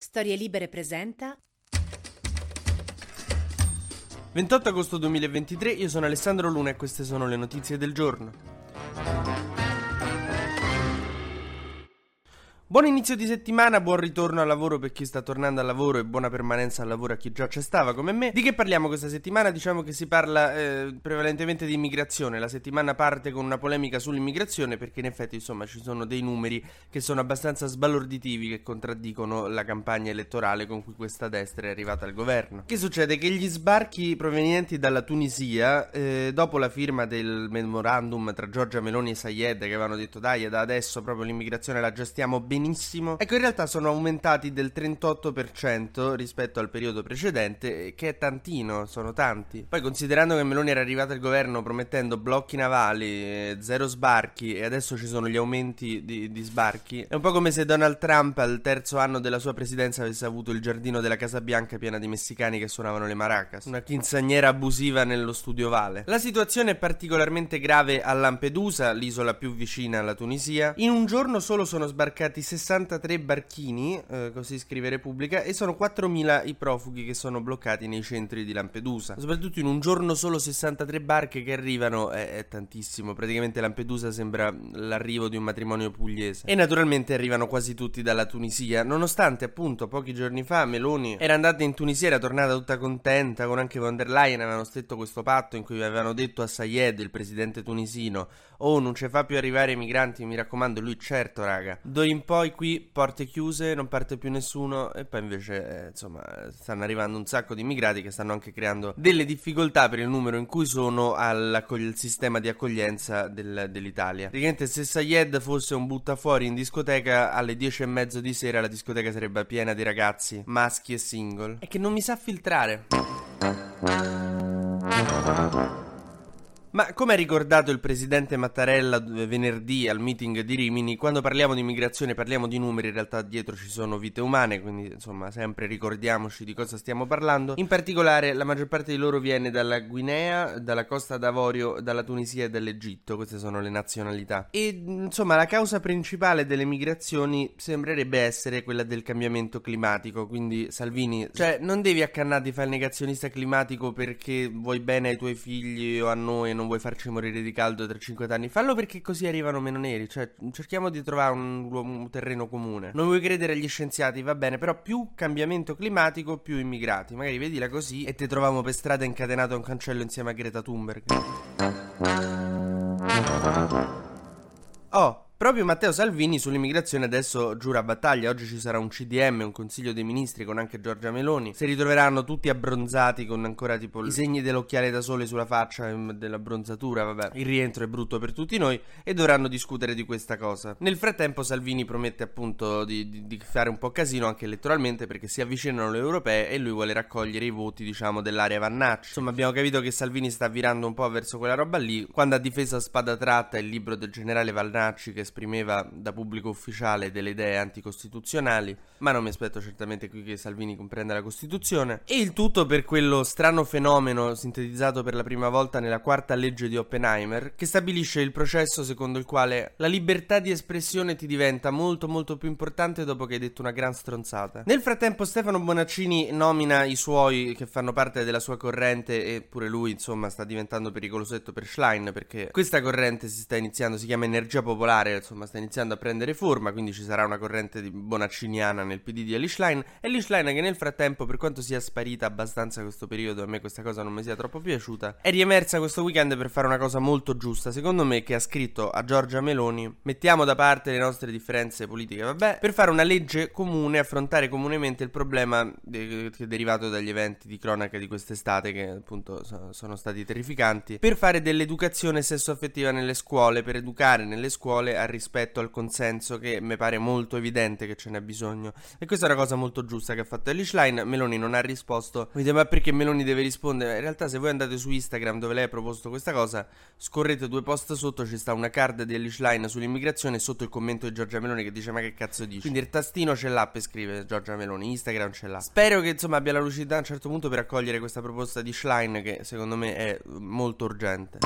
Storie Libere presenta 28 agosto 2023, io sono Alessandro Luna e queste sono le notizie del giorno. Buon inizio di settimana, buon ritorno al lavoro per chi sta tornando al lavoro e buona permanenza al lavoro a chi già c'è stava come me. Di che parliamo questa settimana? Diciamo che si parla eh, prevalentemente di immigrazione. La settimana parte con una polemica sull'immigrazione perché in effetti insomma ci sono dei numeri che sono abbastanza sbalorditivi che contraddicono la campagna elettorale con cui questa destra è arrivata al governo. Che succede? Che gli sbarchi provenienti dalla Tunisia, eh, dopo la firma del memorandum tra Giorgia Meloni e Sayed che avevano detto dai da adesso proprio l'immigrazione la gestiamo benissimo benissimo. Ecco, in realtà sono aumentati del 38% rispetto al periodo precedente, che è tantino, sono tanti. Poi considerando che Meloni era arrivata al governo promettendo blocchi navali, zero sbarchi e adesso ci sono gli aumenti di, di sbarchi, è un po' come se Donald Trump al terzo anno della sua presidenza avesse avuto il giardino della Casa Bianca piena di messicani che suonavano le maracas. Una chinzaniera abusiva nello studio Vale. La situazione è particolarmente grave a Lampedusa, l'isola più vicina alla Tunisia. In un giorno solo sono sbarcati 63 barchini, eh, così scrive Repubblica, e sono 4.000 i profughi che sono bloccati nei centri di Lampedusa. Soprattutto in un giorno solo 63 barche che arrivano è, è tantissimo. Praticamente Lampedusa sembra l'arrivo di un matrimonio pugliese. E naturalmente arrivano quasi tutti dalla Tunisia, nonostante appunto pochi giorni fa Meloni era andata in Tunisia, era tornata tutta contenta, con anche von der Leyen avevano stretto questo patto in cui avevano detto a Sayed, il presidente tunisino, oh non ci fa più arrivare i migranti, mi raccomando, lui certo raga. D'ora in poi qui porte chiuse, non parte più nessuno e poi invece eh, insomma stanno arrivando un sacco di immigrati che stanno anche creando delle difficoltà per il numero in cui sono al sistema di accoglienza del, dell'Italia. Praticamente se Sayed fosse un buttafuori in discoteca alle 10 e mezzo di sera la discoteca sarebbe piena di ragazzi maschi e single. E che non mi sa filtrare. Ma come ha ricordato il presidente Mattarella venerdì al meeting di Rimini, quando parliamo di immigrazione parliamo di numeri, in realtà dietro ci sono vite umane, quindi insomma sempre ricordiamoci di cosa stiamo parlando. In particolare la maggior parte di loro viene dalla Guinea, dalla Costa d'Avorio, dalla Tunisia e dall'Egitto, queste sono le nazionalità. E insomma la causa principale delle migrazioni sembrerebbe essere quella del cambiamento climatico, quindi Salvini, cioè non devi accannarti fare il negazionista climatico perché vuoi bene ai tuoi figli o a noi non vuoi farci morire di caldo tra 50 anni, fallo perché così arrivano meno neri. Cioè, cerchiamo di trovare un, un terreno comune. Non vuoi credere agli scienziati, va bene, però più cambiamento climatico, più immigrati. Magari vedila così e ti troviamo per strada incatenato a un cancello insieme a Greta Thunberg. Oh, Proprio Matteo Salvini sull'immigrazione adesso giura battaglia. Oggi ci sarà un CDM, un Consiglio dei Ministri con anche Giorgia Meloni. Si ritroveranno tutti abbronzati con ancora tipo i segni dell'occhiale da sole sulla faccia dell'abbronzatura. Vabbè, il rientro è brutto per tutti noi e dovranno discutere di questa cosa. Nel frattempo Salvini promette appunto di, di, di fare un po' casino anche elettoralmente perché si avvicinano le europee e lui vuole raccogliere i voti, diciamo, dell'area Vannacci. Insomma, abbiamo capito che Salvini sta virando un po' verso quella roba lì. Quando ha difeso a spada tratta il libro del generale Vannacci che esprimeva da pubblico ufficiale delle idee anticostituzionali, ma non mi aspetto certamente qui che Salvini comprenda la Costituzione. E il tutto per quello strano fenomeno sintetizzato per la prima volta nella quarta legge di Oppenheimer, che stabilisce il processo secondo il quale la libertà di espressione ti diventa molto molto più importante dopo che hai detto una gran stronzata. Nel frattempo Stefano Bonaccini nomina i suoi che fanno parte della sua corrente e pure lui insomma sta diventando pericolosetto per Schlein perché questa corrente si sta iniziando, si chiama Energia Popolare, insomma sta iniziando a prendere forma, quindi ci sarà una corrente di bonacciniana nel PD di Elish Line. Elish Line che nel frattempo per quanto sia sparita abbastanza questo periodo, a me questa cosa non mi sia troppo piaciuta, è riemersa questo weekend per fare una cosa molto giusta, secondo me, che ha scritto a Giorgia Meloni, mettiamo da parte le nostre differenze politiche, vabbè, per fare una legge comune, affrontare comunemente il problema de- derivato dagli eventi di cronaca di quest'estate che appunto so- sono stati terrificanti, per fare dell'educazione sesso-affettiva nelle scuole, per educare nelle scuole al rispetto, al consenso, che mi pare molto evidente che ce n'è bisogno. E questa è una cosa molto giusta che ha fatto Elish Line. Meloni non ha risposto. Mi dite, ma perché Meloni deve rispondere? In realtà, se voi andate su Instagram dove lei ha proposto questa cosa, scorrete due post sotto, ci sta una card di Elish Line sull'immigrazione sotto il commento di Giorgia Meloni che dice: Ma che cazzo dici? Quindi il tastino ce l'ha per scrivere Giorgia Meloni, Instagram ce l'ha. Spero che insomma abbia la lucidità a un certo punto per accogliere questa proposta di Schlein che secondo me è molto urgente.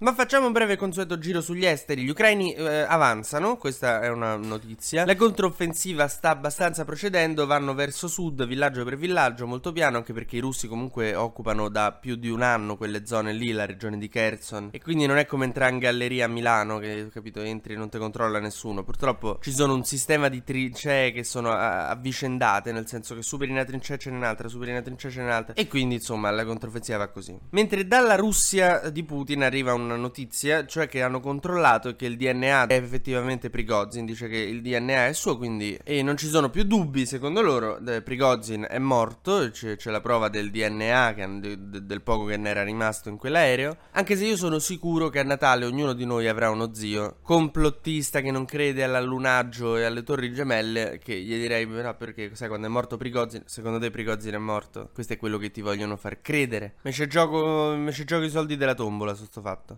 Ma facciamo un breve consueto giro sugli esteri. Gli ucraini eh, avanzano, questa è una notizia. La controffensiva sta abbastanza procedendo, vanno verso sud, villaggio per villaggio, molto piano, anche perché i russi comunque occupano da più di un anno quelle zone lì, la regione di Kherson. E quindi non è come entrare in galleria a Milano, che capito, entri e non ti controlla nessuno. Purtroppo ci sono un sistema di trincee che sono avvicendate, nel senso che superi una trincea ce n'è un'altra, superi una trincea ce n'è un'altra. E quindi insomma la controffensiva va così. Mentre dalla Russia di Putin arriva un una notizia, cioè che hanno controllato che il DNA è effettivamente Prigozhin, dice che il DNA è suo, quindi e non ci sono più dubbi, secondo loro, Prigozhin è morto, c'è, c'è la prova del DNA che, de, del poco che ne era rimasto in quell'aereo, anche se io sono sicuro che a Natale ognuno di noi avrà uno zio complottista che non crede all'allunaggio e alle torri gemelle, che gli direi, però perché sai quando è morto Prigozhin, secondo te Prigozhin è morto? Questo è quello che ti vogliono far credere. Invece gioco, invece gioco i soldi della tombola su sto fatto.